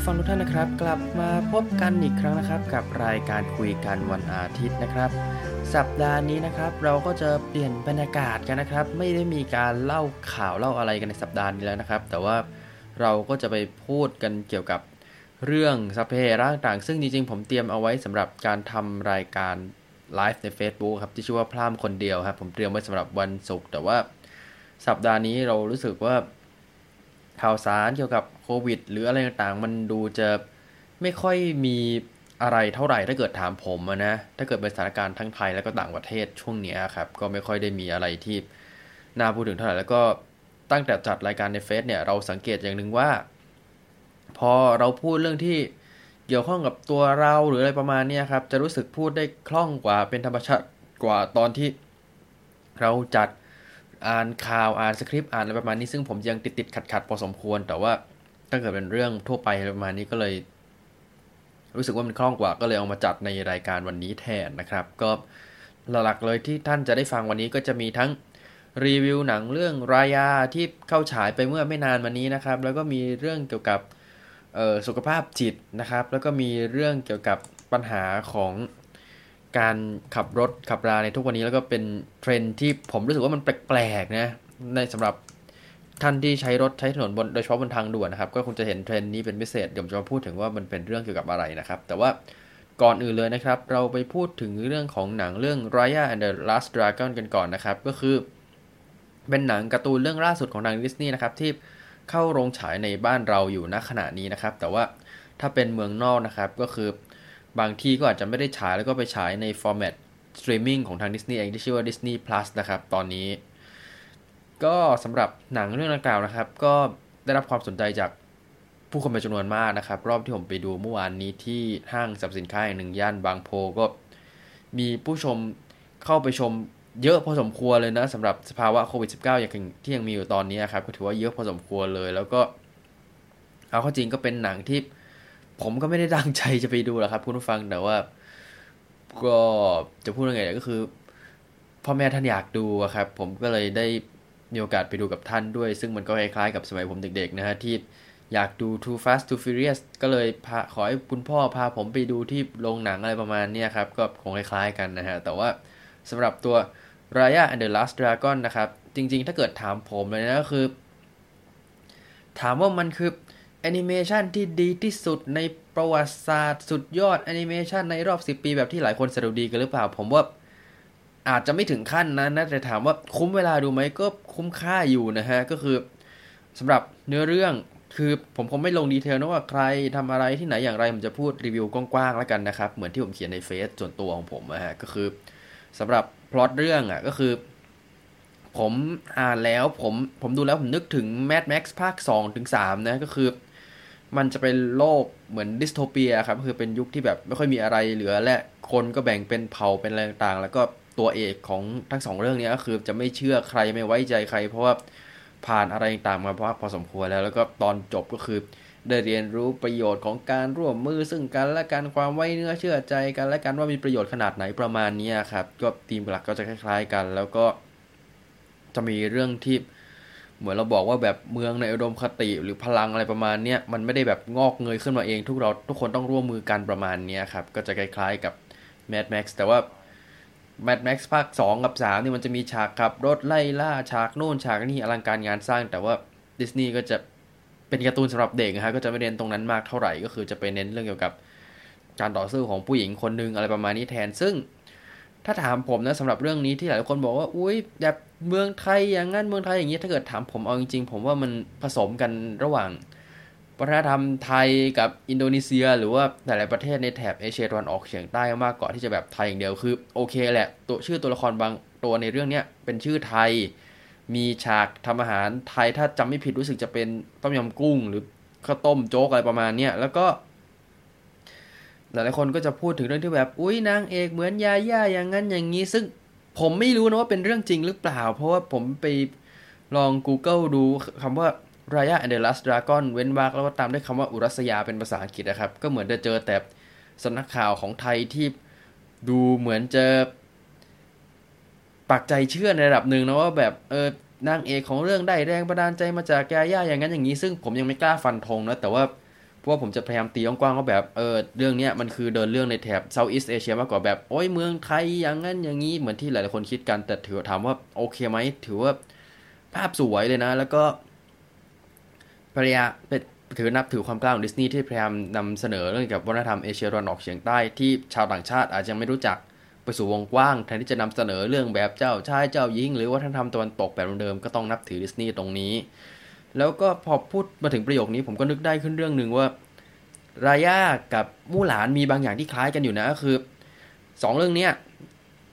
ผู้ฟังทุกท่านนะครับ กลับมาพบกันอีกครั้งนะครับ กับรายการคุยกันวันอาทิตย์นะครับ สัปดาห์นี้นะครับเราก็จะเปลี่ยนบรรยากาศกันนะครับ ไม่ได้มีการเล่าข่าวเล่าอะไรกันในสัปดาห์นี้แล้วนะครับ แต่ว่าเราก็จะไปพูดกันเกี่ยวกับเรื่องสเปรร่างต่าง ซึ่งจริงๆผมเตรียมเอาไว้สำหรับการทำรายการไลฟ์ใน Facebook ครับที่ชื่อว่าพลามคนเดียวครับผมเตรียมไว้สำหรับวันศุกร์แต่ว่าสัปดาห์นี้เรารู้สึกว่า ข่าวสารเกี่ยวกับโควิด หรืออะไรต่างๆ มันดูจะไม่ค่อยมีอะไรเท่าไหร่ถ้าเกิดถามผมนะถ้าเกิดเป็นสถานการณ์ทั้งไทยแล้วก็ต่างประเทศช่วงนี้ครับ ก็ไม่ค่อยได้มีอะไรที่น่าพูดถึงเท่าไหร่แล้วก็ตั้งแต่จัดรายการในเฟซเนี่ยเราสังเกตอย่างหนึ่งว่า พอเราพูดเรื่องที่เกี่ยวข้องกับตัวเราหรืออะไรประมาณนี้ครับ จะรู้สึกพูดได้คล่องกว่าเป็นธรรมชาติกว่าตอนที่เราจัด อ่านข่าวอ่านสคริปต์อ่านอะไรประมาณนี้ ซึ่งผมยังติดติดขัดขัดพอสมควร แต่ว่าถ้าเกิดเป็นเรื่องทั่วไปประมาณนี้ก็เลย รู้สึกว่ามันคล่องกว่าก็เลยเอามาจัดในรายการวันนี้แทนนะครับ ก็หลักๆเลยที่ท่านจะได้ฟังวันนี้ก็จะมีทั้งรีวิวหนังเรื่องรายาที่เข้าฉายไปเมื่อไม่นานมานี้นะครับ แล้วก็มีเรื่องเกี่ยวกับสุขภาพจิตนะครับ แล้วก็มีเรื่องเกี่ยวกับปัญหาของ การขับรถขับราในทุกวันนี้แล้วก็เป็นเทรนที่ผมรู้สึกว่ามันแปลกๆนะในสำหรับท่านที่ใช้รถใช้ถนนบนโดยเฉพาะบนทางด่วนนะครับก็คงจะเห็นเทรนนี้เป็นพิเศษเดี๋ยวจะมาพูดถึงว่ามันเป็นเรื่องเกี่ยวกับอะไรนะครับ แต่ว่าก่อนอื่นเลยนะครับ เราไปพูดถึงเรื่องของหนังเรื่อง Raya and the Last Dragon กันก่อนนะครับ ก็คือ เป็นหนังการ์ตูนเรื่องล่าสุดของทางดิสนีย์นะครับที่เข้าโรงฉายในบ้านเราอยู่ณขณะนี้นะครับ แต่ว่าถ้าเป็นเมืองนอกนะครับก็คือ บางที่ก็อาจจะไม่ได้ฉายแล้วก็ไปฉายใน format streaming ของทางดิสนีย์เองที่ชื่อว่า Disney Plus นะครับ ตอนนี้ ก็สำหรับหนังเรื่องดังกล่าวนะครับ ก็ได้รับความสนใจจากผู้คนเป็นจำนวนมากนะครับ รอบที่ผมไปดูเมื่อวานนี้ที่ห้างสรรพสินค้าแห่งหนึ่งย่านบางโพก็มีผู้ชมเข้าไปชมเยอะพอสมควรเลยนะสำหรับสภาวะโควิด -19 อย่างที่ยังมีอยู่ตอนนี้ครับก็ถือว่าเยอะพอสมควรเลย แล้วก็เอาข้าจริงก็เป็นหนังที่ ผมก็ไม่ได้ดังใจจะไปดูหรอกครับคุณผู้ฟังแต่ว่า ก็จะพูดยังไงก็คือ พ่อแม่ท่านอยากดูครับ ผมก็เลยได้มีโอกาสไปดูกับท่านด้วย ซึ่งมันก็คล้ายๆกับสมัยผมเด็กๆนะฮะที่อยากดู Too Fast Too Furious ก็เลยพาขอให้คุณพ่อพาผมไปดูที่โรงหนังอะไรประมาณนี้ครับ ก็คงคล้ายๆกันนะฮะ แต่ว่าสำหรับตัว Raya and the Last Dragon นะครับ จริงๆ ถ้าเกิดถามผมเลยนะก็คือ ถามว่ามันคือ แอนิเมชันที่ดีที่สุดในประวัติศาสตร์ สุดยอดแอนิเมชันในรอบ 10 ปีแบบที่หลายคนสดุดีกันหรือเปล่า ผมว่าอาจจะไม่ถึงขั้นนั้นนะแต่ถามว่าคุ้มเวลาดูไหมก็คุ้มค่าอยู่นะฮะ ก็คือสำหรับเนื้อเรื่องคือผมคงไม่ลง detail นะว่าใครทำอะไรที่ไหนอย่างไร ผมจะพูดรีวิวกว้างๆแล้วกันนะครับ เหมือนที่ผมเขียนในเฟซส่วนตัวของผมนะฮะ ก็คือสำหรับพล็อตเรื่องอะก็คือ ผมอ่านแล้วผมผมดูแล้วผมนึกถึง Mad Max ภาค 2 ถึง 3 นะ ก็คือ มันจะเป็นโลกเหมือนดิสโทเปียครับคือเป็นยุคที่แบบไม่ค่อยมีอะไรเหลือและคนก็แบ่งเป็นเผ่าเป็นอะไรต่างๆ แล้วก็ตัวเอกของทั้งสองเรื่องนี้ก็คือจะไม่เชื่อใครไม่ไว้ใจใคร เพราะว่าผ่านอะไรต่างมาเพอพอสมควรแล้ว แล้วก็ตอนจบก็คือได้เรียนรู้ประโยชน์ของการร่วมมือซึ่งกันและกันความไว้เนื้อเชื่อใจกันและกันว่ามีประโยชน์ขนาดไหนประมาณนี้ครับก็ทีมหลักก็จะคล้าย ๆ กัน แล้วก็จะมีเรื่องที่ เหมือนเราบอกว่าแบบเมืองในอุดมคติหรือพลังอะไรประมาณเนี้ยมันไม่ได้แบบงอกเงยขึ้นมาเอง ทุกเราทุกคนต้องร่วมมือกันประมาณนี้ครับ ก็จะคล้ายๆกับ Mad Max แต่ว่า Mad Max ภาค 2 กับ 3 นี่มันจะมีฉากขับรถไล่ล่าฉากโน่นฉากนี่อลังการงานสร้าง แต่ว่าดิสนีย์ก็จะเป็นการ์ตูนสำหรับเด็กนะฮะก็จะไม่เน้นตรงนั้นมากเท่าไหร่ก็คือจะไปเน้นเรื่องเกี่ยวกับการต่อสู้ของผู้หญิงคนหนึ่งอะไรประมาณนี้แทนซึ่ง ถ้าถามผมนะสำหรับเรื่องนี้ที่หลายคนบอกว่าอุ้ยแบบเมืองไทยอย่างนั้นเมืองไทยอย่างนี้ถ้าเกิดถามผมเอาจริง ๆ ผมว่ามันผสมกันระหว่างวัฒนธรรมไทยกับอินโดนีเซีย หรือว่าหลายๆประเทศในแถบเอเชียตะวันออกเฉียงใต้มากกว่าที่จะแบบไทยอย่างเดียวคือโอเคแหละตัวชื่อตัวละครบางตัวในเรื่องนี้เป็นชื่อไทย มีฉากทำอาหารไทยถ้าจำไม่ผิดรู้สึกจะเป็นต้มยำกุ้ง หรือข้าวต้มโจ๊กอะไรประมาณนี้แล้วก็ หลายๆคนก็จะพูดถึงเรื่องที่แบบ อุ้ยนางเอกเหมือนยาย่าอย่างนั้นอย่างนี้ ซึ่งผมไม่รู้นะว่าเป็นเรื่องจริงหรือเปล่า เพราะว่าผมไปลอง Google ดูคำว่า Raya and the Last Dragon เว้นวรรคแล้วก็ตามด้วยคำว่าอุรัสยาเป็นภาษาอังกฤษนะครับ ก็เหมือนจะเจอแต่สำนักข่าวของไทยที่ดูเหมือนจะปักใจเชื่อในระดับหนึ่งนะว่าแบบเออนางเอกของเรื่องได้แรงบันดาลใจมาจากแกย่าอย่างนั้นอย่างนี้ ซึ่งผมยังไม่กล้าฟันธงนะแต่ว่า เพราะว่าผมจะพยายามตีกว้างๆว่าแบบเออเรื่องเนี้ยมันคือเดินเรื่องในแถบเซาท์อีสเอเชียมากกว่าแบบ โอ้ยเมืองไทยอย่างนั้นอย่างนี้เหมือนที่หลายๆคนคิดกัน แต่ถือถามว่าโอเคไหมถือว่าภาพสวยเลยนะ แล้วก็พยายามเป็นถือนับถือความกล้าของดิสนีย์ที่พยายามนำเสนอเรื่องเกี่ยวกับวัฒนธรรมเอเชียตะวันออกเฉียงใต้ที่ชาวต่างชาติอาจจะไม่รู้จักไปสู่วงกว้างแทนที่จะนำเสนอเรื่องแบบเจ้าชายเจ้าหญิงหรือวัฒนธรรมตะวันตกแบบเดิมก็ต้องนับถือดิสนีย์ตรงนี้ แล้วก็พอพูดมาถึงประโยคนี้ผมก็นึกได้ขึ้นเรื่องหนึ่งว่ารายากับมู่หลานมีบางอย่างที่คล้ายกันอยู่นะก็คือสองเรื่องเนี้ย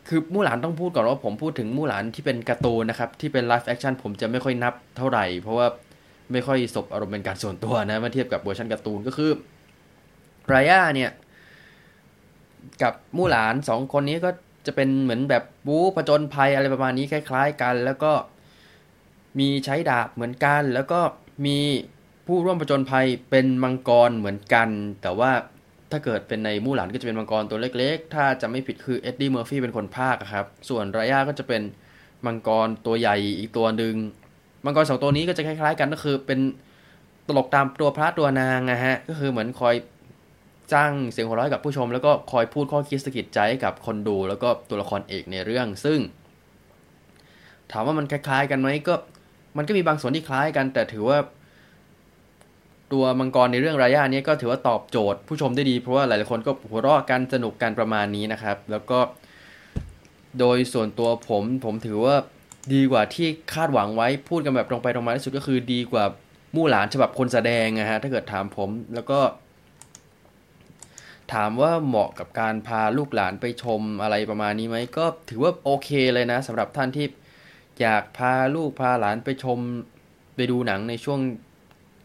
คือมู่หลานต้องพูดก่อนว่าผมพูดถึงมู่หลานที่เป็นการ์ตูนนะครับ ที่เป็น live action ผมจะไม่ค่อยนับเท่าไหร่ เพราะว่าไม่ค่อยสบอารมณ์เป็นการส่วนตัวนะเมื่อเทียบกับเวอร์ชันการ์ตูนก็คือรายาเนี่ย กับมู่หลานสองคนนี้ก็จะเป็นเหมือนแบบบู๊ผจญภัยอะไรประมาณนี้คล้าย ๆ กัน แล้วก็ มีใช้ดาบเหมือนกัน แล้วก็มีผู้ร่วมผจญภัยเป็นมังกรเหมือนกัน แต่ว่าถ้าเกิดเป็นในมู่หลานก็จะเป็นมังกรตัวเล็ก ๆ ถ้าจำไม่ผิดคือเอ็ดดี้เมอร์ฟี่เป็นคนพากย์ครับ ส่วนรายาก็จะเป็นมังกรตัวใหญ่อีกตัวหนึ่งมังกรสองตัวนี้ก็จะคล้าย ๆ กันก็คือเป็นตลกตามตัวพระตัวนางนะฮะ ก็คือเหมือนคอยสร้างเสียงหัวเราะกับผู้ชม แล้วก็คอยพูดข้อคิดสะกิดใจกับคนดู แล้วก็ตัวละครเอกในเรื่อง ซึ่ง ถามว่ามันคล้าย ๆ กันไหมก็ มันก็มีบางส่วนที่คล้ายกัน แต่ถือว่า ตัวมังกรในเรื่องรายานี้ก็ถือว่าตอบโจทย์ผู้ชมได้ดี เพราะว่าหลายๆคนก็หัวเราะกันสนุกกันประมาณนี้นะครับ แล้วก็โดยส่วนตัวผมผมถือว่าดีกว่าที่คาดหวังไว้พูดกันแบบตรงไปตรงมาที่สุดก็คือดีกว่ามู่หลานฉบับคนแสดงนะฮะถ้าเกิดถามผมแล้วก็ ถามว่าเหมาะกับการพาลูกหลานไปชมอะไรประมาณนี้ไหมก็ถือว่าโอเคเลยนะสำหรับท่านที่ อยากพาลูกพาหลานไปชมไปดูหนังในช่วง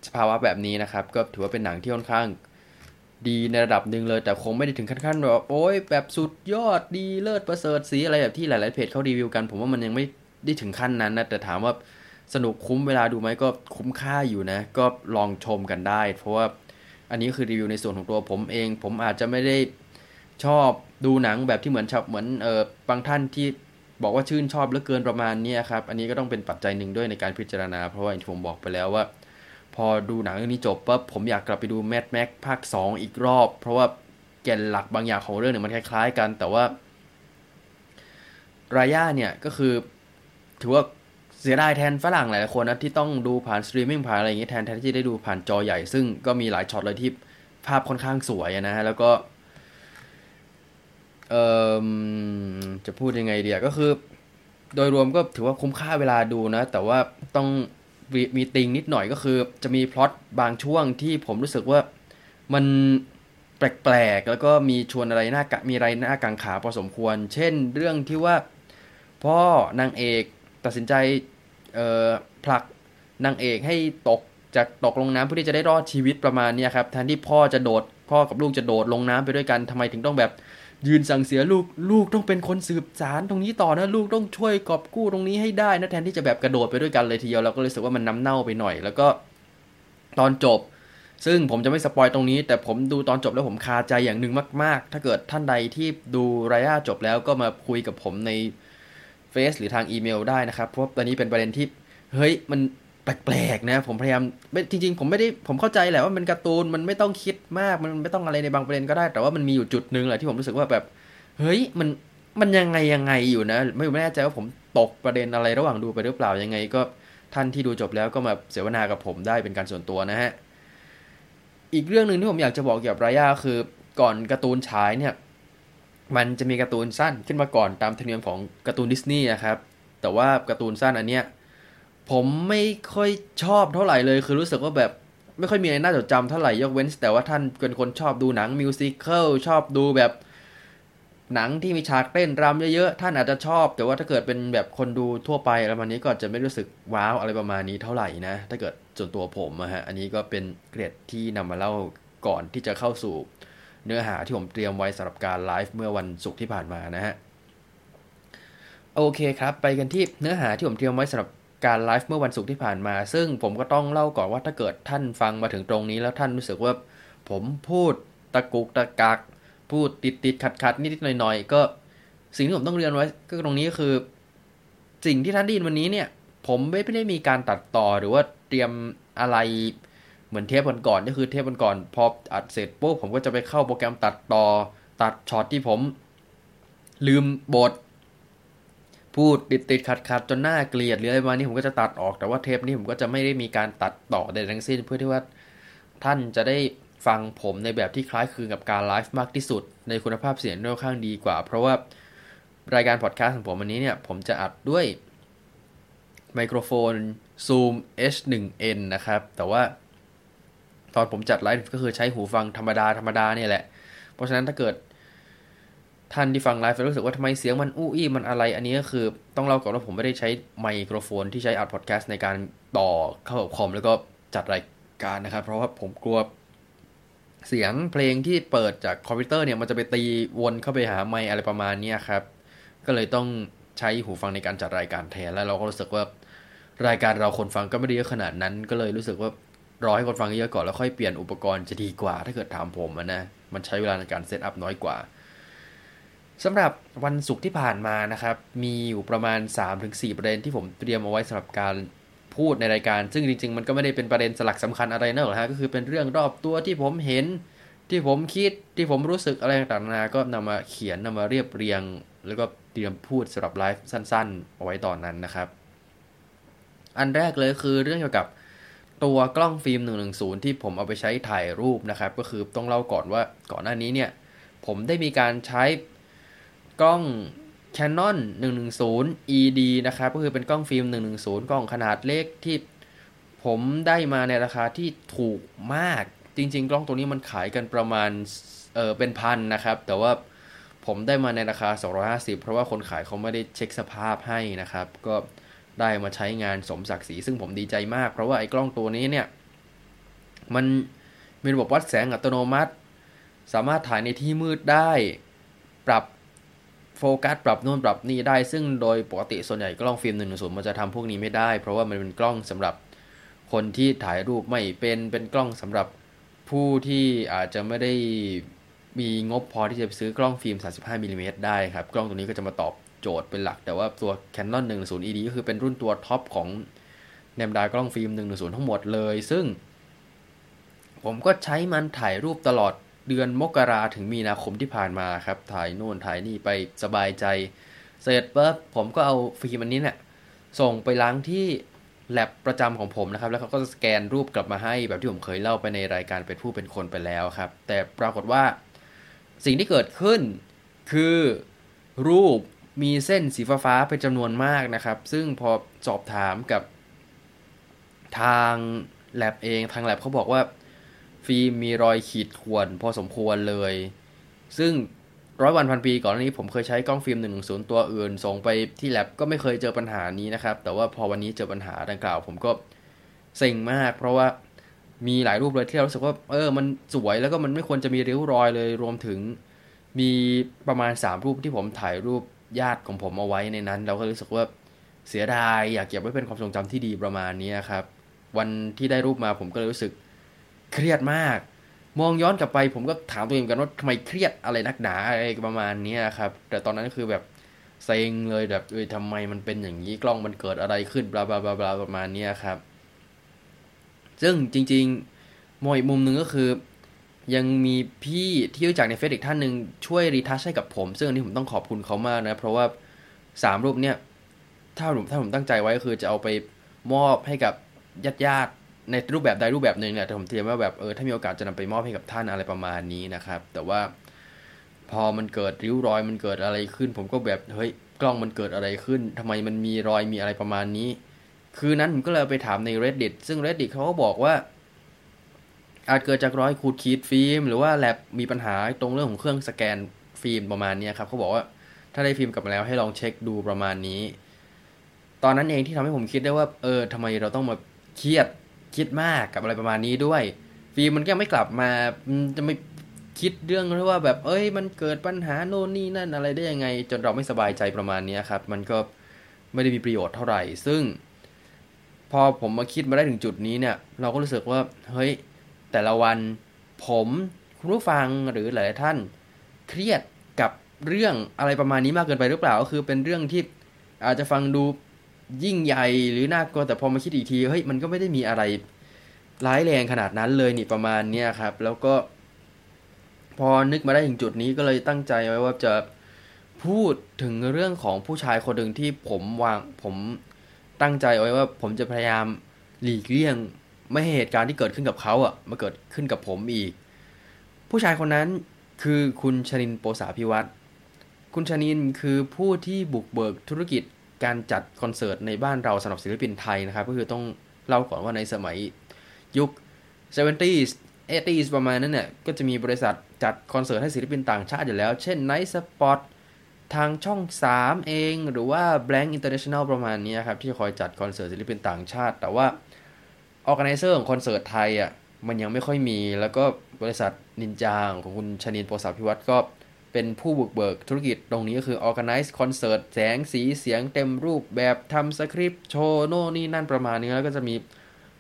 สภาวะแบบนี้นะครับ ก็ถือว่าเป็นหนังที่ค่อนข้างดีในระดับหนึ่งเลย แต่คงไม่ได้ถึงขั้นๆแบบโอ้ยแบบสุดยอดดีเลิศประเสริฐสีอะไรแบบที่หลาย ๆเพจเขารีวิวกัน ผมว่ามันยังไม่ได้ถึงขั้นนั้นนะแต่ถามว่าสนุกคุ้มเวลาดูไหมก็คุ้มค่าอยู่นะ ก็ลองชมกันได้ เพราะว่าอันนี้คือรีวิวในส่วนของตัวผมเอง ผมอาจจะไม่ได้ชอบดูหนังแบบที่เหมือนชอบเหมือนเออบางท่านที่ บอกว่าชื่นชอบเหลือเกินประมาณนี้ครับ อันนี้ก็ต้องเป็นปัจจัยหนึ่งด้วยในการพิจารณา เพราะว่าอย่างที่ผมบอกไปแล้วว่า พอดูหนังเรื่องนี้จบปั๊บผมอยากกลับไปดู Mad Max ภาค 2 อีกรอบ เพราะว่าแก่นหลักบางอย่างของเรื่องเนี่ยมันคล้าย ๆ กัน แต่ว่ารายาเนี่ยก็คือถือว่าเสียดายแทนฝรั่งหลายคนนะที่ต้องดูผ่านสตรีมมิ่งผ่านอะไรอย่างเงี้ยแทนแทนที่ได้ดูผ่านจอใหญ่ ซึ่งก็มีหลายช็อตเลยที่ภาพค่อนข้างสวยนะฮะแล้วก็ เออจะพูดยังไงเดียก็คือ โดยรวมก็ถือว่าคุ้มค่าเวลาดูนะ แต่ว่าต้องมีติงนิดหน่อยก็คือ จะมีพล็อตบางช่วงที่ผมรู้สึกว่ามันแปลกๆ แล้วก็มีชวนอะไรหน้ากมีอะไรหน้ากังขาพอสมควร เช่นเรื่องที่ว่า พ่อนางเอกตัดสินใจผลักนางเอกให้ตกจากตกลงน้ำเพื่อที่จะได้รอดชีวิตประมาณนี้ครับแทนที่พ่อจะโดดพ่อกับลูกจะโดดลงน้ำไปด้วยกันทำไมถึงต้องแบบ ยืนสั่งเสียลูกลูกต้องเป็นคนสืบสารตรงนี้ต่อนะลูกต้องช่วยกอบกู้ตรงนี้ให้ได้นะแทนที่จะแบบกระโดดไปด้วยกันเลยทีเดียวเราก็เลยรู้สึกว่ามันน้าเน่าไปหน่อย แล้วก็ตอนจบ ซึ่งผมจะไม่สปอยตรงนี้ แต่ผมดูตอนจบแล้วผมคาใจอย่างหนึ่งมาก ๆ ถ้าเกิดท่านใดที่ดูรายาจบแล้วก็มาคุยกับผมในเฟซหรือทางอีเมลได้นะครับเพราะตอนนี้เป็นประเด็นที่เฮ้ยมัน แปลกๆนะ ผมพยายามจริง ๆ ผมไม่ได้ผมเข้าใจแหละว่ามันการ์ตูนมันไม่ต้องคิดมากมันไม่ต้องอะไรในบางประเด็นก็ได้ แต่ว่ามันมีอยู่จุดหนึ่งแหละที่ผมรู้สึกว่าแบบ เฮ้ยมันมันยังไงยังไงอยู่นะไม่ไม่แน่ใจว่าผมตกประเด็นอะไรระหว่างดูไปหรือเปล่ายังไง ก็ท่านที่ดูจบแล้วก็มาเสวนากับผมได้เป็นการส่วนตัวนะฮะอีกเรื่องหนึ่งที่ผมอยากจะบอกเกี่ยวกับรายาคือก่อนการ์ตูนฉายเนี่ยมันจะมีการ์ตูนสั้นขึ้นมาก่อนตามธรรมเนียมของการ์ตูนดิสนีย์นะครับแต่ว่าการ์ตูนสั้นอันเนี้ย ผมไม่ค่อยชอบเท่าไหร่เลย คือรู้สึกว่าแบบไม่ค่อยมีอะไรน่าจดจำเท่าไหร่ยกเว้น แต่ว่าท่านเป็นคนชอบดูหนังมิวสิควลชอบดูแบบหนังที่มีฉากเต้นรำเยอะๆ ท่านอาจจะชอบ แต่ว่าถ้าเกิดเป็นแบบคนดูทั่วไปอะไรประมาณนี้ก็จะไม่รู้สึกว้าวอะไรประมาณนี้เท่าไหร่นะ ถ้าเกิดส่วนตัวผมอะฮะ อันนี้ก็เป็นเกร็ดที่นำมาเล่าก่อนที่จะเข้าสู่เนื้อหาที่ผมเตรียมไว้สำหรับการไลฟ์เมื่อวันศุกร์ที่ผ่านมานะฮะ โอเคครับ ไปกันที่เนื้อหาที่ผมเตรียมไว้สำหรับ การไลฟ์เมื่อวันศุกร์ที่ผ่านมา ซึ่งผมก็ต้องเล่าก่อนว่าถ้าเกิดท่านฟังมาถึงตรงนี้แล้วท่านรู้สึกว่า ผมพูดตะกุกตะกัก พูดติดติดขัดขัดนิดนิดหน่อยหน่อยก็สิ่งที่ผมต้องเรียนไว้ก็ตรงนี้คือ สิ่งที่ท่านได้ยินวันนี้เนี่ย ผมไม่ได้มีการตัดต่อหรือว่าเตรียมอะไรเหมือนเทปก่อนๆก็คือเทปก่อนๆพออัดเสร็จปุ๊บผมก็จะไปเข้าโปรแกรมตัดต่อ ตัดช็อตที่ผม ลืมบท พูดติดติดขัดขัดจนหน้าเกลียดหรืออะไรประมาณนี้ผมก็จะตัดออกแต่ว่าเทปนี้ผมก็จะไม่ได้มีการตัดต่อใดทั้งสิ้นเพื่อที่ว่าท่านจะได้ฟังผมในแบบที่คล้ายคลึงกับการไลฟ์มากที่สุด ในคุณภาพเสียงค่อนข้างดีกว่า เพราะว่ารายการพอดแคสต์ของผมวันนี้เนี่ย ผมจะอัดด้วยไมโครโฟน Zoom H1n นะครับ แต่ว่าตอนผมจัดไลฟ์ก็คือใช้หูฟังธรรมดาธรรมดาเนี่ยแหละ เพราะฉะนั้นถ้าเกิด ท่านที่ฟังไลฟ์จะรู้สึกว่าทำไมเสียงมันอู้อี้มันอะไรอันนี้ก็คือต้องเล่าก่อนว่าผมไม่ได้ใช้ไมโครโฟนที่ใช้อัดพอดแคสต์ในการต่อเข้ากับคอมแล้วก็จัดรายการนะครับ เพราะว่าผมกลัวเสียงเพลงที่เปิดจากคอมพิวเตอร์เนี่ยมันจะไปตีวนเข้าไปหาไมอะไรประมาณนี้ครับ ก็เลยต้องใช้หูฟังในการจัดรายการแทนแล้วเราก็รู้สึกว่ารายการเราคนฟังก็ไม่ได้เยอะขนาดนั้น ก็เลยรู้สึกว่ารอให้คนฟังเยอะก่อนแล้วค่อยเปลี่ยนอุปกรณ์จะดีกว่า ถ้าเกิดถามผมนะมันใช้เวลาในการเซตอัพน้อยกว่า สำหรับวันศุกร์ที่ผ่านมานะครับ มีอยู่ประมาณ 3-4 ประเด็นที่ผมเตรียมเอาไว้สำหรับการพูดในรายการ ซึ่งจริงๆ มันก็ไม่ได้เป็นประเด็นสลักสำคัญอะไรนะหรอกฮะก็คือเป็นเรื่องรอบตัวที่ผมเห็น ที่ผมคิดที่ผมรู้สึกอะไรต่างๆนาก็นำมาเขียนนำมาเรียบเรียง แล้วก็เตรียมพูดสำหรับไลฟ์สั้นๆ เอาไว้ตอนนั้นนะครับ อันแรกเลยคือเรื่องเกี่ยวกับตัวกล้องฟิล์ม 110 ที่ผมเอาไปใช้ถ่ายรูปนะครับ ก็คือต้องเล่าก่อนว่าก่อนหน้านี้เนี่ย ผมได้มีการใช้ กล้อง Canon 110 ED นะครับ ก็คือเป็นกล้องฟิล์ม 110 กล้องขนาดเล็กที่ผมได้มาในราคาที่ถูกมาก จริง ๆ กล้องตัวนี้มันขายกันประมาณ เออเป็นพันนะครับ แต่ว่าผมได้มาในราคา 250 เพราะว่าคนขายเขาไม่ได้เช็คสภาพให้นะครับ ก็ได้มาใช้งานสมศักดิ์ศรีซึ่งผมดีใจมาก เพราะว่าไอ้กล้องตัวนี้เนี่ย มันมีระบบวัดแสงอัตโนมัติ สามารถถ่ายในที่มืดได้ ปรับ ฟกัสปรับโน่นปรับนี่ได้ ซึ่งโดยปกติส่วนใหญ่กล้องฟิล์มหนึ่งศูนย์มันจะทำพวกนี้ไม่ได้ เพราะว่ามันเป็นกล้องสำหรับคนที่ถ่ายรูปไม่เป็นเป็นกล้องสำหรับผู้ที่อาจจะไม่ได้มีงบพอที่จะซื้อกล้องฟิล์ม 35มิลิเมตรได้ครับ กล้องตัวนี้ก็จะมาตอบโจทย์เป็นหลัก แต่ว่าตัว Canon 110 ED ก็คือเป็นรุ่นตัวท็อปของบรรดากล้องฟิล์ม110 ทั้งหมดเลย ซึ่ง ผมก็ใช้มันถ่ายรูปตลอด เดือนมกราถึงมีนาคมที่ผ่านมาครับ ถ่ายโน่นถ่ายนี่ไปสบายใจ เสร็จปุ๊บผมก็เอาฟิล์มอันนี้เนี่ยส่งไปล้างที่แลบประจำของผมนะครับ แล้วเขาก็สแกนรูปกลับมาให้แบบที่ผมเคยเล่าไปในรายการเป็นผู้เป็นคนไปแล้วครับ แต่ปรากฏว่าสิ่งที่เกิดขึ้นคือรูปมีเส้นสีฟ้าเป็นจำนวนมากนะครับ ซึ่งพอสอบถามกับทางแลบเองทางแลบเขาบอกว่า ฟิล์มมีรอยขีดข่วนพอสมควรเลย ซึ่งร้อยวันพันปีก่อนนี้ผมเคยใช้กล้องฟิล์มหนึ่งศูนย์ตัวอื่น ส่งไปที่แลบก็ไม่เคยเจอปัญหานี้นะครับ แต่ว่าพอวันนี้เจอปัญหาดังกล่าว ผมก็เซ็งมาก เพราะว่ามีหลายรูปเลยที่เรารู้สึกว่าเออมันสวยแล้วก็มันไม่ควรจะมีริ้วรอยเลยรวมถึง มีประมาณ 3 รูปที่ผมถ่ายรูปญาติของผมเอาไว้ในนั้น เราก็รู้สึกว่าเสียดายอยากเก็บไว้เป็นความทรงจำที่ดีประมาณนี้ครับ วันที่ได้รูปมาผมก็เลยรู้สึก เครียดมาก มองย้อนกลับไป ผมก็ถามตัวเองกันว่าทำไมเครียดอะไรนักหนาอะไรประมาณนี้ครับ แต่ตอนนั้นคือแบบเซ็งเลยแบบเอ้ยทำไมมันเป็นอย่างนี้กล้องมันเกิดอะไรขึ้นบลาบลาบลาบลาประมาณนี้ครับ ซึ่งจริงๆมองอีกมุมหนึ่งก็คือ ยังมีพี่ที่รู้จักในเฟซอีกท่านหนึ่งช่วยรีทัชให้กับผม ซึ่งอันนี้ผมต้องขอบคุณเขามากนะ เพราะว่าสามรูปเนี่ยถ้าผมถ้าผมตั้งใจไว้ก็คือจะเอาไปมอบให้กับญาติญาติ ในรูปแบบใดรูปแบบหนึ่งเนี่ยผมเตรียมว่าแบบเออถ้ามีโอกาสจะนำไปมอบให้กับท่านอะไรประมาณนี้นะครับ แต่ว่าพอมันเกิดริ้วรอยมันเกิดอะไรขึ้น ผมก็แบบเฮ้ยกล้องมันเกิดอะไรขึ้นทำไมมันมีรอยมีอะไรประมาณนี้ คืนนั้นผมก็เลยไปถามใน reddit ซึ่ง reddit เขาก็บอกว่า อาจเกิดจากรอยขูดขีดฟิล์ม หรือว่าแล็บมีปัญหาตรงเรื่องของเครื่องสแกนฟิล์มประมาณนี้ครับเขาบอกว่าถ้าได้ฟิล์มกลับมาแล้วให้ลองเช็คดูประมาณนี้ ตอนนั้นเองที่ทำให้ผมคิดได้ว่า เออทำไมเราต้องมาเครียด คิดมากกับอะไรประมาณนี้ด้วย ฟิล์มมันก็ไม่กลับมาจะไม่คิดเรื่องที่ว่าแบบเอ้ย มันเกิดปัญหาโน่นนี่นั่นอะไรได้ยังไง จนเราไม่สบายใจประมาณนี้ครับ มันก็ไม่ได้มีประโยชน์เท่าไหร่ ซึ่ง พอผมมาคิดมาได้ถึงจุดนี้เนี่ย เราก็รู้สึกว่าเฮ้ยแต่ละวันผมคุณผู้ฟังหรือหลายท่าน เครียดกับเรื่องอะไรประมาณนี้มากเกินไปหรือเปล่าก็คือเป็นเรื่องที่อาจจะฟังดู ยิ่งใหญ่หรือน่ากลัวแต่พอมาคิดอีกทีเฮ้ยมันก็ไม่ได้มีอะไรร้ายแรงขนาดนั้นเลยนี่ประมาณเนี้ยครับ แล้วก็ พอนึกมาได้ถึงจุดนี้ก็เลยตั้งใจไว้ว่าจะพูดถึงเรื่องของผู้ชายคนหนึ่งที่ผมวางผมตั้งใจไว้ว่า ผมจะพยายามหลีกเลี่ยง ไม่ให้เหตุการณ์ที่เกิดขึ้นกับเขาอะมาเกิดขึ้นกับผมอีก ผู้ชายคนนั้นคือคุณชนินโปสาพิวัตรคุณชนินคือผู้ที่บุกเบิกธุรกิจ การจัดคอนเสิร์ตในบ้านเราสำหรับศิลปินไทยนะครับ ก็คือต้องเล่าก่อนว่าในสมัยยุค 70s 80s ประมาณนั้นเนี่ยก็จะมีบริษัทจัดคอนเสิร์ตให้ศิลปินต่างชาติอยู่แล้ว เช่น Night Spot ทางช่อง 3 เอง หรือว่า Blank International ประมาณนี้ครับ ที่จะคอยจัดคอนเสิร์ตศิลปินต่างชาติ แต่ว่า Organizer ของคอนเสิร์ตไทยอะมันยังไม่ค่อยมีแล้วก็บริษัทนินจางของคุณชนินโปสาพิวัตรก็ เป็นผู้บุกเบิกธุรกิจตรงนี้ก็คือ organize คอนเสิร์ตแสงสีเสียงเต็มรูปแบบทำสคริปต์โชว์โน่นนี่นั่นประมาณนี้แล้วก็จะมี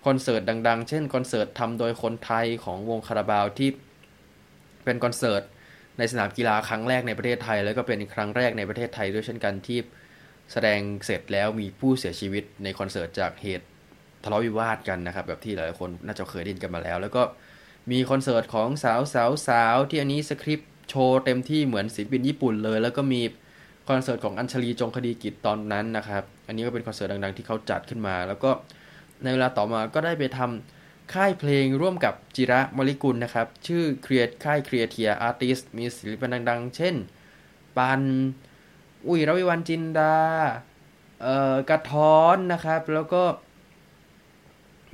คอนเสิร์ตดังๆ เช่นคอนเสิร์ตทำโดยคนไทยของวงคาราบาวที่เป็นคอนเสิร์ตในสนามกีฬาครั้งแรกในประเทศไทย แล้วก็เป็นครั้งแรกในประเทศไทยด้วยเช่นกันที่แสดงเสร็จแล้วมีผู้เสียชีวิตในคอนเสิร์ตจากเหตุทะเลาะวิวาทกันนะครับ แบบที่หลายคนน่าจะเคยได้ยินกันมาแล้ว แล้วก็มีคอนเสิร์ตของสาวสาวสาวที่อันนี้สคริปต์ โชว์เต็มที่เหมือนศิลปินญี่ปุ่นเลย แล้วก็มีคอนเสิร์ตของอัญชลีจงคดีกิจตอนนั้นนะครับ อันนี้ก็เป็นคอนเสิร์ตดังๆ ที่เขาจัดขึ้นมา แล้วก็ในเวลาต่อมาก็ได้ไปทำค่ายเพลงร่วมกับจิระมลิกุลนะครับ ชื่อ Create ค่าย Creatia Artist มีศิลปินดังๆ เช่น ปัน อุ้ยรวิวันจินดา เอ่อกระท้อนนะครับ แล้วก็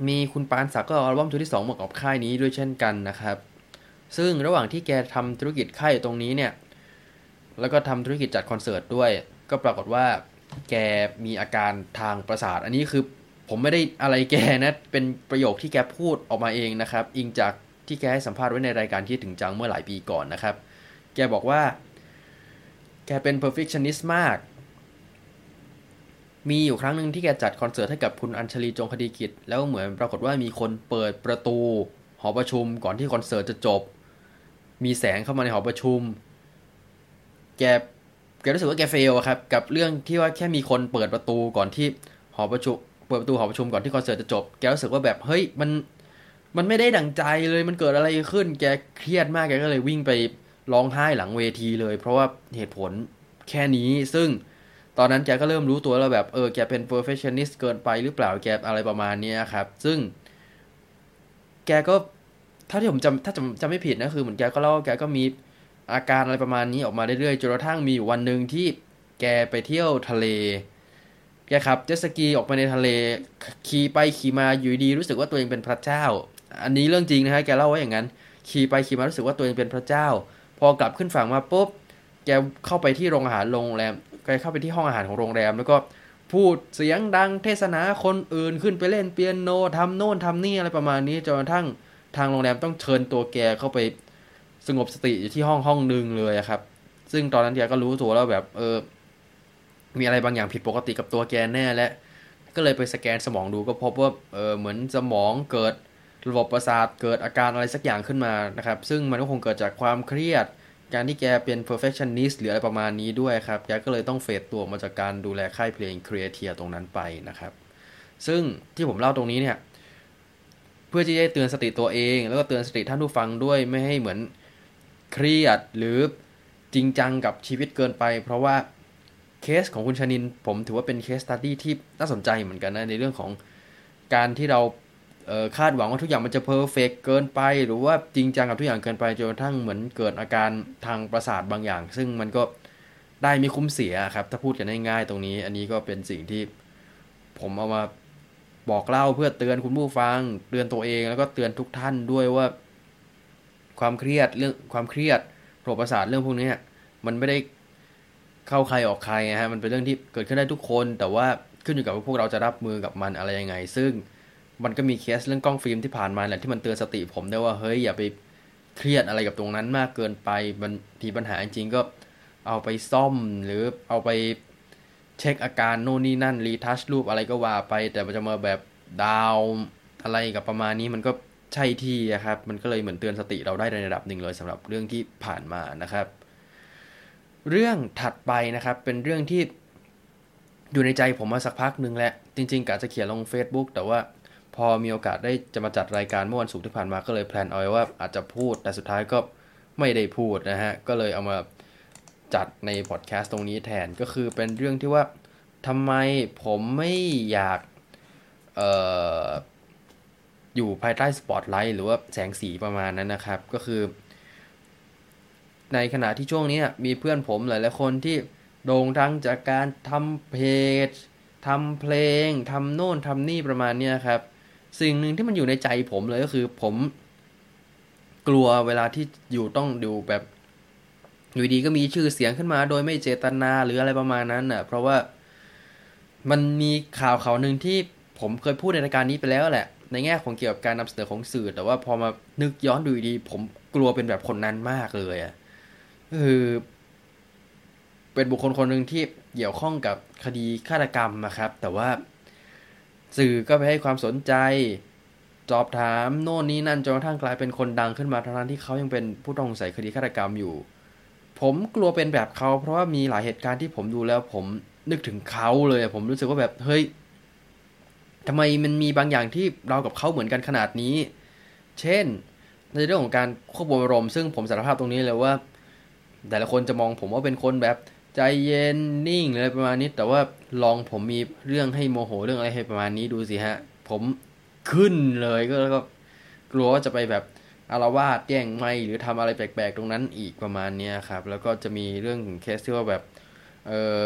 มีคุณปานศักดิ์ก็อัลบั้มชุดที่2มากับค่ายนี้ด้วยเช่นกันนะครับ ซึ่งระหว่างที่แกทำธุรกิจค่ายตรงนี้เนี่ย แล้วก็ทำธุรกิจจัดคอนเสิร์ตด้วย ก็ปรากฏว่าแกมีอาการทางประสาท อันนี้คือผมไม่ได้อะไรแกนะ เป็นประโยคที่แกพูดออกมาเองนะครับ อิงจากที่แกให้สัมภาษณ์ไว้ในรายการที่ถึงจังเมื่อหลายปีก่อนนะครับ แกบอกว่า แกเป็น perfectionist มาก มีอยู่ครั้งหนึ่งที่แกจัดคอนเสิร์ตให้กับคุณอัญชลีจงคดีกิจ แล้วเหมือนปรากฏว่ามีคนเปิดประตูหอประชุมก่อนที่คอนเสิร์ตจะจบ มีแสงเข้ามาในหอประชุม แกแกรู้สึกว่าแก fail ครับ กับเรื่องที่ว่าแค่มีคนเปิดประตูก่อนที่หอประชุมเปิดประตูหอประชุมก่อนที่คอนเสิร์ตจะจบ แกรู้สึกว่าแบบเฮ้ยมันมันไม่ได้ดังใจเลยมันเกิดอะไรขึ้น แกเครียดมากแกก็เลยวิ่งไปร้องไห้หลังเวทีเลย เพราะว่าเหตุผลแค่นี้ซึ่งตอนนั้นแกก็เริ่มรู้ตัวแล้วแบบเออแกเป็น perfectionist เกินไปหรือเปล่าแกอะไรประมาณนี้ครับ ซึ่งแกก็ ถ้าที่ผมจำถ้าจำจำไม่ผิดนะคือเหมือนแกก็เล่าแกก็มีอาการอะไรประมาณนี้ออกมาเรื่อยๆจนกระทั่งมีวันหนึ่งที่แกไปเที่ยวทะเล แกขับเจ็ตสกีออกไปในทะเล ขี่ไปขี่มาอยู่ดีรู้สึกว่าตัวเองเป็นพระเจ้า อันนี้เรื่องจริงนะฮะแกเล่าไว้อย่างนั้น ขี่ไปขี่มารู้สึกว่าตัวเองเป็นพระเจ้า พอกลับขึ้นฝั่งมาปุ๊บแกเข้าไปที่โรงอาหารโรงแรมแกเข้าไปที่ห้องอาหารของโรงแรม แล้วก็พูดเสียงดังเทศนาคนอื่นขึ้นไปเล่นเปียโนทำโน่นทำนี่อะไรประมาณนี้จนกระทั่ง ทางโรงแรมต้องเชิญตัวแกเข้าไปสงบสติอยู่ที่ห้องห้องหนึ่งเลยครับ ซึ่งตอนนั้นแกก็รู้ตัวแล้วแบบ เออ มีอะไรบางอย่างผิดปกติกับตัวแกแน่และ ก็เลยไปสแกนสมองดูก็พบว่าเออเหมือนสมองเกิดระบบประสาทเกิดอาการอะไรสักอย่างขึ้นมานะครับ ซึ่งมันก็คงเกิดจากความเครียด การที่แกเป็น perfectionist หรืออะไรประมาณนี้ด้วยครับ แกก็เลยต้องเฟดตัวมาจากการดูแลค่ายเพลง Creatia ตรงนั้นไปนะครับ ซึ่งที่ผมเล่าตรงนี้เนี่ย เพื่อที่จะเตือนสติตัวเอง แล้วก็เตือนสติท่านผู้ฟังด้วยไม่ให้เหมือนเครียดหรือจริงจังกับชีวิตเกินไป เพราะว่าเคสของคุณชนิน ผมถือว่าเป็น case study ที่น่าสนใจเหมือนกันนะในเรื่องของการที่เราเคาดหวังว่าทุกอย่างมันจะ perfect เกินไป หรือว่าจริงจังกับทุกอย่างเกินไปจนกระทั่งเหมือนเกิดอาการทางประสาทบางอย่าง ซึ่งมันก็ได้ไม่คุ้มเสียครับ ถ้าพูดกันง่ายๆตรงนี้ อันนี้ก็เป็นสิ่งที่ผมเอามา บอกเล่าเพื่อเตือนคุณผู้ฟัง เตือนตัวเองแล้วก็เตือนทุกท่านด้วยว่า ความเครียดเรื่องความเครียดโรคประสาทเรื่องพวกนี้มันไม่ได้เข้าใครออกใครนะฮะมันเป็นเรื่องที่เกิดขึ้นได้ทุกคน แต่ว่าขึ้นอยู่กับว่าพวกเราจะรับมือกับมันอะไรยังไง ซึ่งมันก็มีเคสเรื่องกล้องฟิล์มที่ผ่านมาแหละที่มันเตือนสติผมได้ว่าเฮ้ยอย่าไปเครียดอะไรกับตรงนั้นมากเกินไปมันทีปัญหาจริงก็เอาไปซ่อมหรือเอาไป เช็คอาการโน่นนี่นั่นรีทัชรูปอะไรก็ว่าไป แต่มันจะมาแบบดาวอะไรกับประมาณนี้มันก็ใช่ที่ครับ มันก็เลยเหมือนเตือนสติเราได้ในระดับหนึ่งเลยสำหรับเรื่องที่ผ่านมานะครับ เรื่องถัดไปนะครับเป็นเรื่องที่อยู่ในใจผมมาสักพักหนึ่งแหล้วจริง ๆกะจะเขียนลง Facebook แต่ว่าพอมีโอกาสได้จะมาจัดรายการเมื่อวันศุกร์ที่ผ่านมาก็เลยแพลนเอาไว้ว่าอาจจะพูดแต่สุดท้ายก็ไม่ได้พูดนะฮะก็เลยเอามา จัดในพอดแคสต์ตรงนี้แทนก็คือเป็นเรื่องที่ว่าทำไมผมไม่อยากออยู่ภายใต้สปอตไลท์หรือว่าแสงสีประมาณนั้นนะครับ ก็คือ ในขณะที่ช่วงนี้มีเพื่อนผมหลายๆคนที่โด่งดังจากการทำเพจทำเพลงทำโน่นทำนี่ประมาณนี้ครับ สิ่งหนึ่งที่มันอยู่ในใจผมเลยก็คือผมกลัวเวลาที่อยู่ต้องดูแบบ อยู่ดีก็มีชื่อเสียงขึ้นมา โดยไม่เจตนาหรืออะไรประมาณนั้นน่ะ เพราะว่ามันมีข่าวข่าวหนึ่งที่ผมเคยพูดในรายการนี้ไปแล้วแหละ ในแง่ของเกี่ยวกับการนำเสนอของสื่อ แต่ว่าพอมานึกย้อนดูดี ผมกลัวเป็นแบบคนนั้นมากเลยอะคือเป็นบุคคลคนหนึ่งที่เกี่ยวข้องกับคดีฆาตกรรมนะครับ แต่ว่าสื่อก็ไปให้ความสนใจสอบถามโน่นนี้นั่นจนกระทั่งกลายเป็นคนดังขึ้นมาทั้งที่เขายังเป็นผู้ต้องสงสัยคดีฆาตกรรมอยู่ ผมกลัวเป็นแบบเขาเพราะว่ามีหลายเหตุการณ์ที่ผมดูแล้วผมนึกถึงเขาเลย ผมรู้สึกว่าแบบเฮ้ยทำไมมันมีบางอย่างที่เรากับเขาเหมือนกันขนาดนี้ เช่น ในเรื่องของการควบคุมอารมณ์ซึ่งผมสารภาพตรงนี้เลยว่า แต่ละคนจะมองผมว่าเป็นคนแบบใจเย็นนิ่งอะไรประมาณนี้ แต่ว่าลองผมมีเรื่องให้โมโหเรื่องอะไรให้ประมาณนี้ดูสิฮะ ผมขึ้นเลยก็แล้วก็กลัวว่าจะไปแบบ อารวาสแย่งไม่หรือทำอะไรแปลกๆ ตรงนั้นอีกประมาณนี้ครับ แล้วก็จะมีเรื่องเคสที่ว่าแบบเออ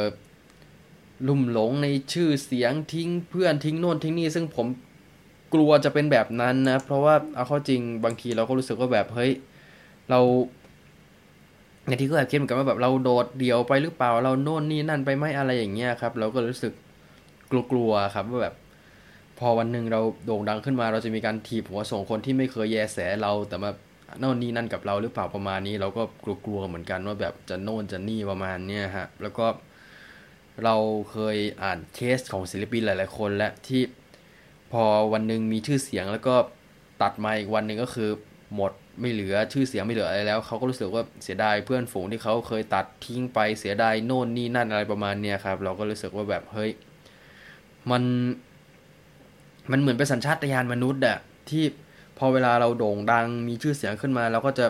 ลุ่มหลงในชื่อเสียงทิ้งเพื่อนทิ้งโน่นทิ้งนี่ซึ่งผมกลัวจะเป็นแบบนั้นนะ เพราะว่าเอาเข้าจริงบางทีเราก็รู้สึกว่าแบบเฮ้ยเราอย่างที่ก็แอบคิดเหมือนกันว่าแบบเราโดดเดี่ยวไปหรือเปล่าเราโน่นนี่นั่นไปไหมอะไรอย่างเงี้ยครับ เราก็รู้สึกกลัวๆครับว่าแบบ พอวันหนึ่งเราโด่งดังขึ้นมา เราจะมีการถีบหัวส่งคนที่ไม่เคยแยแสเราแต่มาโน่นนี่นั่นกับเราหรือเปล่าประมาณนี้ เราก็กลัวๆเหมือนกันว่าแบบจะโน่นจะนี่ประมาณเนี้ยฮะแล้วก็เราเคยอ่านเคสของศิลปินหลาย ๆ คน และที่พอวันหนึ่งมีชื่อเสียงแล้วก็ตัดมาอีกวันหนึ่งก็คือหมดไม่เหลือชื่อเสียงไม่เหลืออะไรแล้วเขาก็รู้สึกว่าเสียดายเพื่อนฝูงที่เขาเคยตัดทิ้งไปเสียดายโน่นนี่นั่นอะไรประมาณเนี้ยครับ เราก็รู้สึกว่าแบบเฮ้ยมัน มันเหมือนเป็นสัญชาตญาณมนุษย์อะที่พอเวลาเราโด่งดังมีชื่อเสียงขึ้นมาเราก็จะ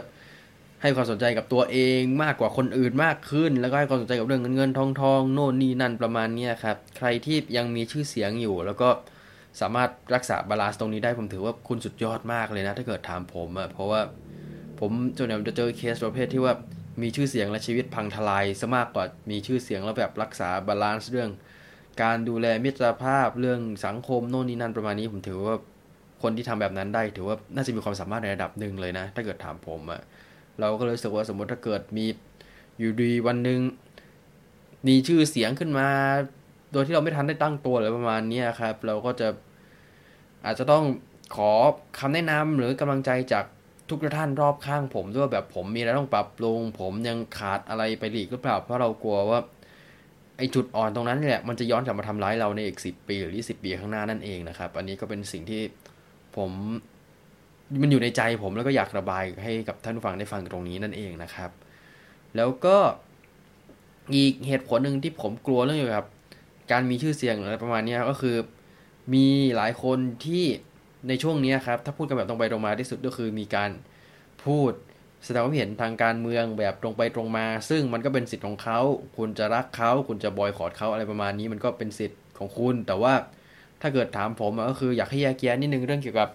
ให้ความสนใจกับตัวเองมากกว่าคนอื่นมากขึ้น แล้วก็ให้ความสนใจกับเรื่องเงินเงินทองทองโน่นนี่นั่นประมาณนี้ครับ ใครที่ยังมีชื่อเสียงอยู่ แล้วก็สามารถรักษา balance ตรงนี้ได้ผมถือว่าคุณสุดยอดมากเลยนะ ถ้าเกิดถามผมอะเพราะว่าผมจนเนี่ยจะเจอเคสประเภทที่ว่ามีชื่อเสียงและชีวิตพังทลายซะมากกว่ามีชื่อเสียงแล้วแบบรักษา balance เรื่อง การดูแลมิตรภาพเรื่องสังคมโน่นนี่นั่นประมาณนี้ผมถือว่าคนที่ทำแบบนั้นได้ ถือว่าน่าจะมีความสามารถในระดับหนึ่งเลยนะ ถ้าเกิดถามผมอะเราก็เลยรู้สึกว่าสมมติถ้าเกิดมีอยู่ดีวันหนึ่งมีชื่อเสียงขึ้นมา โดยที่เราไม่ทันได้ตั้งตัวเลยประมาณนี้ครับ เราก็จะอาจจะต้องขอคำแนะนำหรือกำลังใจจากทุกท่านรอบข้างผมด้วยแบบผมมีอะไรต้องปรับปรุงผมยังขาดอะไรไปอีกหรือเปล่าเพราะเรากลัวว่า ไอจุดอ่อนตรงนั้นแหละมันจะย้อนกลับมาทำร้ายเราในอีกสิปีหรือยี่สิบปีข้างหน้านั่นเองนะครับ อันนี้ก็เป็นสิ่งที่ผมมันอยู่ในใจผมแล้วก็อยากระบายให้กับท่านผู้ฟังได้ฟังตรงนี้นั่นเองนะครับ แล้วก็อีกเหตุผลหนึ่งที่ผมกลัวเรื่องเกี่ยวกับ การมีชื่อเสียงอะไรประมาณนี้ก็คือ มีหลายคนที่ในช่วงนี้ครับ ถ้าพูดกันแบบตรงไปตรงมาที่สุดก็คือมีการพูด แสดงความเห็นทางการเมืองแบบตรงไปตรงมา ซึ่งมันก็เป็นสิทธิ์ของเขา คุณจะรักเขา คุณจะบอยคอรดเขาอะไรประมาณนี้ มันก็เป็นสิทธิ์ของคุณ แต่ว่าถ้าเกิดถามผมก็คืออยากให้แยกแยะนิดนึงเรื่องเกี่ยวกับ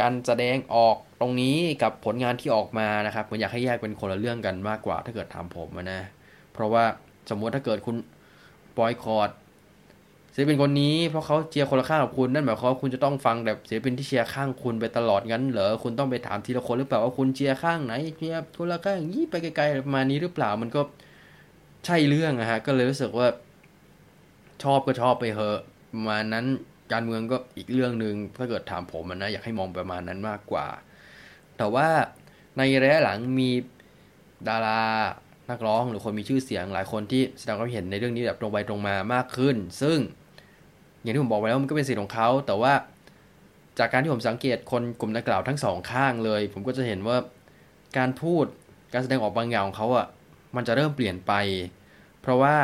การแสดงออกตรงนี้กับผลงานที่ออกมานะครับผมอยากให้แยกเป็นคนละเรื่องกันมากกว่า ถ้าเกิดถามผมนะ เพราะว่าสมมติถ้าเกิดคุณบอยคอรด ศิลปินคนนี้เพราะเขาเชียร์คนละข้างกับคุณนั่นหมายความว่าคุณจะต้องฟังแบบศิลปินที่เชียร์ข้างคุณไปตลอดงั้นเหรอคุณต้องไปถามทีละคนหรือเปล่าว่าคุณเชียร์ข้างไหนเชียร์คนละข้างยี่ไปไกลๆประมาณนี้หรือเปล่ามันก็ใช่เรื่องอะฮะก็เลยรู้สึกว่า ชอบก็ชอบไปเหอะประมาณนั้นการเมืองก็อีกเรื่องหนึ่งถ้าเกิดถามผมนะอยากให้มองประมาณนั้นมากกว่า แต่ว่าในระยะหลังมีดารานักร้องหรือคนมีชื่อเสียงหลายคนที่แสดงความเห็นในเรื่องนี้แบบตรงไปตรงมามากขึ้น ซึ่ง อย่างที่ผมบอกไปแล้วมันก็เป็นสิทธิ์ของเขา แต่ว่าจากการที่ผมสังเกตคนกลุ่มนักกล่าวทั้งสองข้างเลย ผมก็จะเห็นว่าการพูดการแสดงออกบางอย่างของเขาอะมันจะเริ่มเปลี่ยนไป เพราะว่า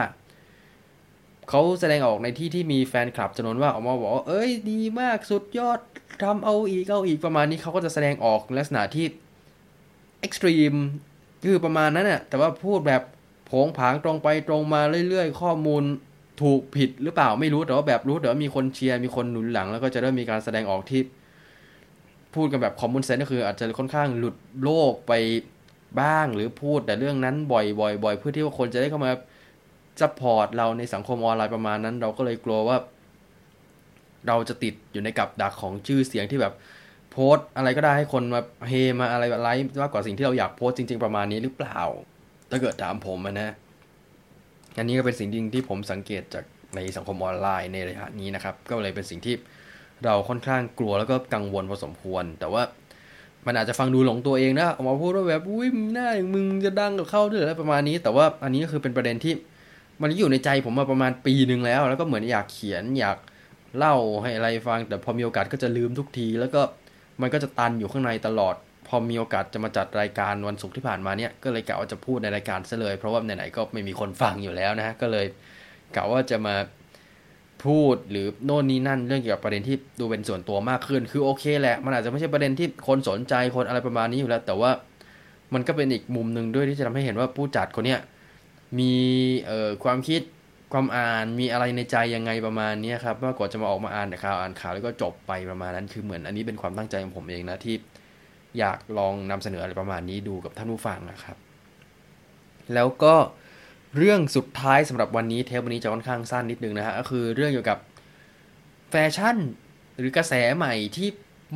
เขาแสดงออกในที่ที่มีแฟนคลับจำนวนว่าออกมาบอกว่าเอ้ยดีมากสุดยอดทำเอาอีกเอาอีกประมาณนี้เขาก็จะแสดงออกลักษณะที่เอ็กซ์ตรีมคือประมาณนั้นน่ะแต่ว่าพูดแบบโผงผางตรงไปตรงมาเรื่อยๆ ข้อมูล ถูกผิดหรือเปล่าไม่รู้แต่ว่าแบบรู้แต่ว่ามีคนเชียร์มีคนหนุนหลัง แล้วก็จะเริ่มมีการแสดงออกที่ พูดกันแบบ common sense ก็คือ อาจจะค่อนข้างหลุดโลกไปบ้างหรือพูดแต่เรื่องนั้นบ่อยๆๆเพื่อที่ว่าคนจะได้เข้ามา support เราในสังคมออนไลน์ประมาณนั้น เราก็เลยกลัวว่า เราจะติดอยู่ในกับดักของชื่อเสียงที่แบบโพสอะไรก็ได้ให้คนมาเฮมาอะไรแบบไลฟ์มากกว่าสิ่งที่เราอยากโพสจริง ๆประมาณนี้หรือเปล่า ถ้าเกิดถามผมนะ อันนี้ก็เป็นสิ่งจริงที่ผมสังเกตจากในสังคมออนไลน์ในระยะนี้นะครับ ก็เลยเป็นสิ่งที่เราค่อนข้างกลัวแล้วก็กังวลพอสมควร แต่ว่ามันอาจจะฟังดูหลงตัวเองนะออกมาพูดว่าแบบอุ้ยหน้าอย่างมึงจะดังกับเข้าด้วยอะไรประมาณนี้ แต่ว่าอันนี้ก็คือเป็นประเด็นที่มันอยู่ในใจผมมาประมาณปีหนึ่งแล้ว แล้วก็เหมือนอยากเขียนอยากเล่าให้อะไรฟัง แต่พอมีโอกาสก็จะลืมทุกที แล้วก็มันก็จะตันอยู่ข้างในตลอด อมีโอกาสจะมาจัดรายการวันศุกร์ที่ผ่านมาเนี่ยก็เลยกะว่าจะพูดในรายการซะเลย เพราะว่าไหนๆก็ไม่มีคนฟังอยู่แล้วนะฮะก็เลยกะว่าจะมาพูดหรือโน่นนี่นั่นเรื่องเกี่ยวกับประเด็นที่ดูเป็นส่วนตัวมากขึ้น คือโอเคแหละมันอาจจะไม่ใช่ประเด็นที่คนสนใจคนอะไรประมาณนี้อยู่แล้ว แต่ว่ามันก็เป็นอีกมุมหนึ่งด้วยที่จะทำให้เห็นว่าผู้จัดคนเนี้ยมีเอ่อความคิดความอ่านมีอะไรในใจยังไงประมาณนี้ครับว่ากว่าจะมาออกมาอ่านข่าวอ่านข่าวแล้วก็จบไปประมาณนั้น คือเหมือนอันนี้เป็นความตั้งใจของผมเองนะที่ อยากลองนำเสนออะไรประมาณนี้ดูกับท่านผู้ฟังนะครับ แล้วก็เรื่องสุดท้ายสำหรับวันนี้เทปวันนี้จะค่อนข้างสั้นนิดนึงนะฮะก็คือเรื่องเกี่ยวกับแฟชั่นหรือกระแสใหม่ที่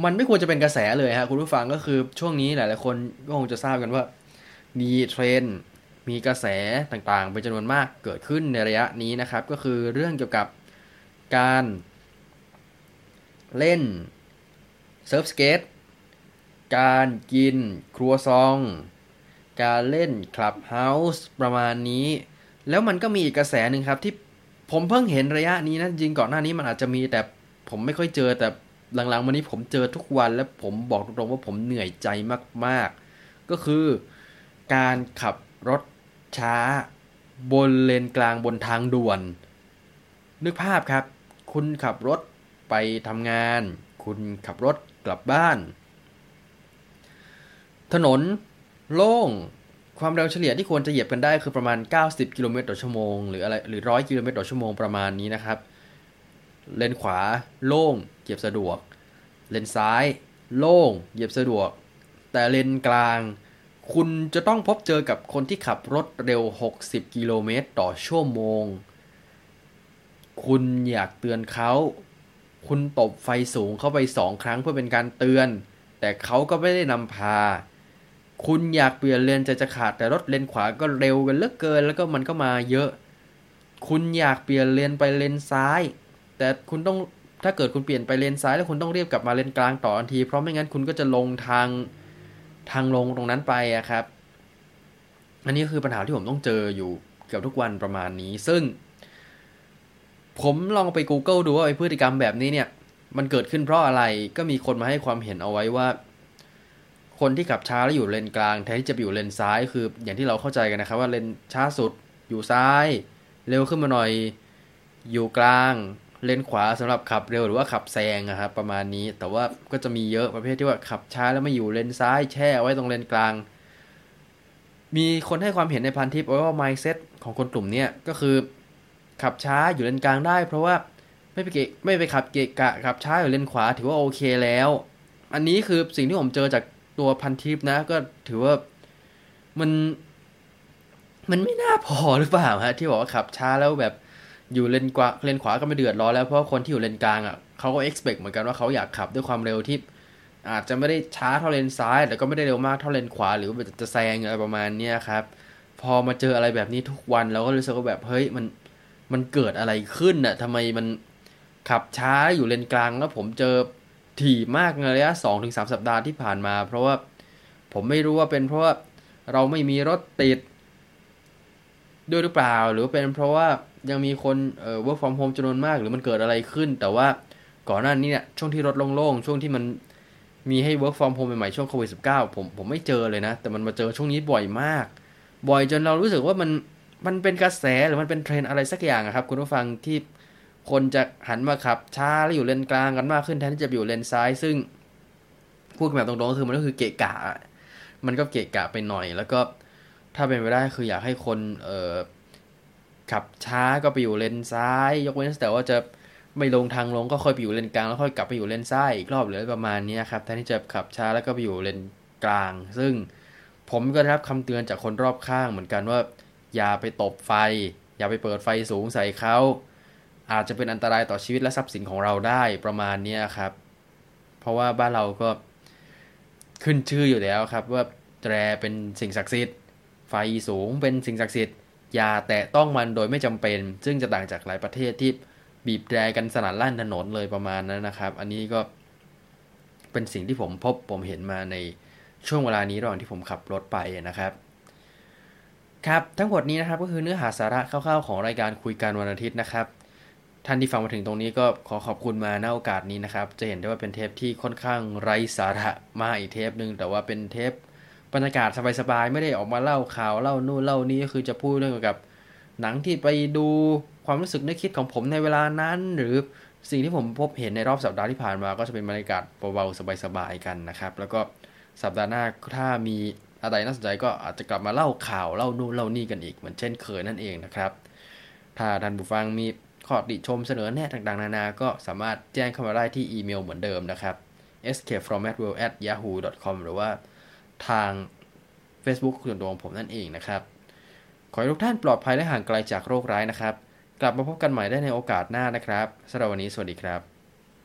มันไม่ควรจะเป็นกระแสเลยฮะคุณผู้ฟังก็คือช่วงนี้หลายๆคนก็คงจะทราบกันว่ามีเทรนด์มีกระแสต่างๆเป็นจำนวนมากเกิดขึ้นในระยะนี้นะครับ ก็คือเรื่องเกี่ยวกับการเล่น surf skate การกินครัวซอง การเล่น Clubhouse ประมาณนี้ แล้วมันก็มีอีกกระแสหนึ่งครับที่ผมเพิ่งเห็นระยะนี้นะจริงก่อนหน้านี้มันอาจจะมีแต่ผมไม่ค่อยเจอแต่หลังๆมานี้ผมเจอทุกวันและผมบอกตรงๆว่าผมเหนื่อยใจมากๆ ก็คือการขับรถช้า บนเลนกลางบนทางด่วน นึกภาพครับ คุณขับรถไปทำงาน คุณขับรถกลับบ้าน ถนนโล่งความเร็วเฉลี่ยที่ควรจะเหยียบกันได้คือประมาณ 90 กิโลเมตรต่อชั่วโมงหรืออะไรหรือ 100 กิโลเมตรต่อชั่วโมงประมาณนี้นะครับ เลนขวาโล่งเหยียบสะดวก เลนซ้าย โล่งเหยียบสะดวก แต่เลนกลาง คุณจะต้องพบเจอกับคนที่ขับรถเร็ว 60 กิโลเมตรต่อชั่วโมง คุณอยากเตือนเขา คุณตบไฟสูงเข้าไปสองครั้งเพื่อเป็นการเตือน แต่เขาก็ไม่ได้นำพา คุณอยากเปลี่ยนเลนจะจะขาดแต่รถเลนขวาก็เร็วกันเลือกเกิน แล้วก็มันก็มาเยอะ คุณอยากเปลี่ยนเลนไปเลนซ้าย แต่คุณต้องถ้าเกิดคุณเปลี่ยนไปเลนซ้าย แล้วคุณต้องเรียบกลับมาเลนกลางต่อทันที เพราะไม่งั้นคุณก็จะลงทางทางลงตรงนั้นไปอะครับ อันนี้คือปัญหาที่ผมต้องเจออยู่เกือบทุกวันประมาณนี้ ซึ่ง ผมลองไป Google ดูว่าไอ้พฤติกรรมแบบนี้เนี่ย มันเกิดขึ้นเพราะอะไรก็มีคนมาให้ความเห็นเอาไว้ว่า คนที่ขับช้าแล้วอยู่เลนกลางแทนที่จะอยู่เลนซ้ายคือ อย่างที่เราเข้าใจกันนะครับ ว่าเลนช้าสุดอยู่ซ้าย เร็วขึ้นมาหน่อยอยู่กลาง เลนขวาสำหรับขับเร็วหรือว่าขับแซงนะครับประมาณนี้ แต่ว่าก็จะมีเยอะประเภทที่ว่าขับช้าแล้วไม่อยู่เลนซ้าย แช่ไว้ตรงเลนกลาง มีคนให้ความเห็นในพันทิปว่า mindset ของคนกลุ่มนี้ก็คือ ขับช้าอยู่เลนกลางได้ เพราะว่าไม่ไปเกะไม่ไปขับเกะกะขับช้าอยู่เลนขวาถือว่าโอเคแล้ว อันนี้คือสิ่งที่ผมเจอจาก ตัวพันทิปนะ ก็ถือว่ามัน มันไม่น่าพอหรือเปล่าฮะ ที่บอกว่าขับช้าแล้วแบบอยู่เลนกว่าเลนขวาก็ไม่เดือดร้อนแล้วเพราะคนที่อยู่เลนกลางอะเขาก็ expect เหมือนกันว่าเขาอยากขับด้วยความเร็วที่ อาจจะไม่ได้ช้าเท่าเลนซ้าย แต่ก็ไม่ได้เร็วมากเท่าเลนขวา หรือจะแซงอะไรประมาณนี้ครับ พอมาเจออะไรแบบนี้ทุกวันเราก็รู้สึกว่าแบบเฮ้ยมันมันเกิดอะไรขึ้นน่ะทำไมมันขับช้าอยู่เลนกลางแล้วผมเจอ ถี่มากในระยะสองถึงสามสัปดาห์ที่ผ่านมา เพราะว่าผมไม่รู้ว่าเป็นเพราะว่าเราไม่มีรถติด ด้วยหรือเปล่า หรือเป็นเพราะว่ายังมีคนเอ่อ work from home จำนวนมาก หรือมันเกิดอะไรขึ้น แต่ว่าก่อนหน้านี้เนี่ยช่วงที่รถโล่งๆช่วงที่มันมีให้ work from home ใหม่ๆช่วงโควิด -19 ผมผมไม่เจอเลยนะ แต่มันมาเจอช่วงนี้บ่อยมาก บ่อยจนเรารู้สึกว่ามันมันเป็นกระแสหรือมันเป็นเทรนอะไรสักอย่างครับ คุณผู้ฟังที่ คนจะหันมาขับช้าแล้วอยู่เลนกลางกันมากขึ้นแทนที่จะอยู่เลนซ้าย ซึ่งพูดแบบตรงๆก็คือมันก็คือเกะกะ มันก็เกะกะไปหน่อย แล้วก็ถ้าเป็นไปได้คืออยากให้คนเอ่อขับช้าก็ไปอยู่เลนซ้าย ยกเว้นแต่ว่าจะไม่ลงทางลงก็ค่อยไปอยู่เลนกลางแล้วค่อยกลับไปอยู่เลนซ้ายอีกรอบหรือประมาณนี้ครับแทนที่จะขับช้าแล้วก็ไปอยู่เลนกลาง ซึ่งผมก็ได้รับคำเตือนจากคนรอบข้างเหมือนกันว่า อย่าไปตบไฟ อย่าไปเปิดไฟสูงใส่เขา อาจจะเป็นอันตรายต่อชีวิตและทรัพย์สินของเราได้ประมาณนี้ครับ เพราะว่าบ้านเราก็ขึ้นชื่ออยู่แล้วครับ ว่าแตรเป็นสิ่งศักดิ์สิทธิ์ ไฟสูงเป็นสิ่งศักดิ์สิทธิ์อย่าแตะต้องมันโดยไม่จำเป็น ซึ่งจะต่างจากหลายประเทศที่บีบแตรกันสนั่นลั่นถนนเลยประมาณนั้นนะครับ อันนี้ก็เป็นสิ่งที่ผมพบผมเห็นมาในช่วงเวลานี้ระหว่างที่ผมขับรถไปนะครับ ครับทั้งหมดนี้นะครับก็คือเนื้อหาสาระคร่าวๆของรายการคุยกันวันอาทิตย์นะครับ ท่านที่ฟังมาถึงตรงนี้ก็ขอขอบคุณมาณโอกาสนี้นะครับ จะเห็นได้ว่าเป็นเทปที่ค่อนข้างไร้สาระมาอีกเทปหนึ่งแต่ว่าเป็นเทปบรรยากาศสบายๆไม่ได้ออกมาเล่าข่าวเล่านู่นเล่านี้ก็คือจะพูดเรื่องเกี่ยวกับ หนังที่ไปดูความรู้สึกนึกคิดของผมในเวลานั้น หรือสิ่งที่ผมพบเห็นในรอบสัปดาห์ที่ผ่านมา ก็จะเป็นบรรยากาศเบาๆสบายๆกันนะครับ แล้วก็สัปดาห์หน้าถ้ามีอะไรน่าสนใจก็อาจจะกลับมาเล่าข่าวเล่านู่นเล่านี่กันอีกเหมือนเช่นเคยนั่นเองนะครับ ถ้าท่านผู้ฟังมี ข้อติชมเสนอแนะต่างๆ นานา ก็สามารถแจ้งเข้ามาได้ที่อีเมลเหมือนเดิมนะครับ escapefromadworld@yahoo.com หรือว่าทาง Facebook ส่วนตัวของผมนั่นเองนะครับ ขอให้ทุกท่านปลอดภัยและห่างไกลจากโรคร้ายนะครับ กลับมาพบกันใหม่ได้ในโอกาสหน้านะครับสำหรับวันนี้สวัสดีครับ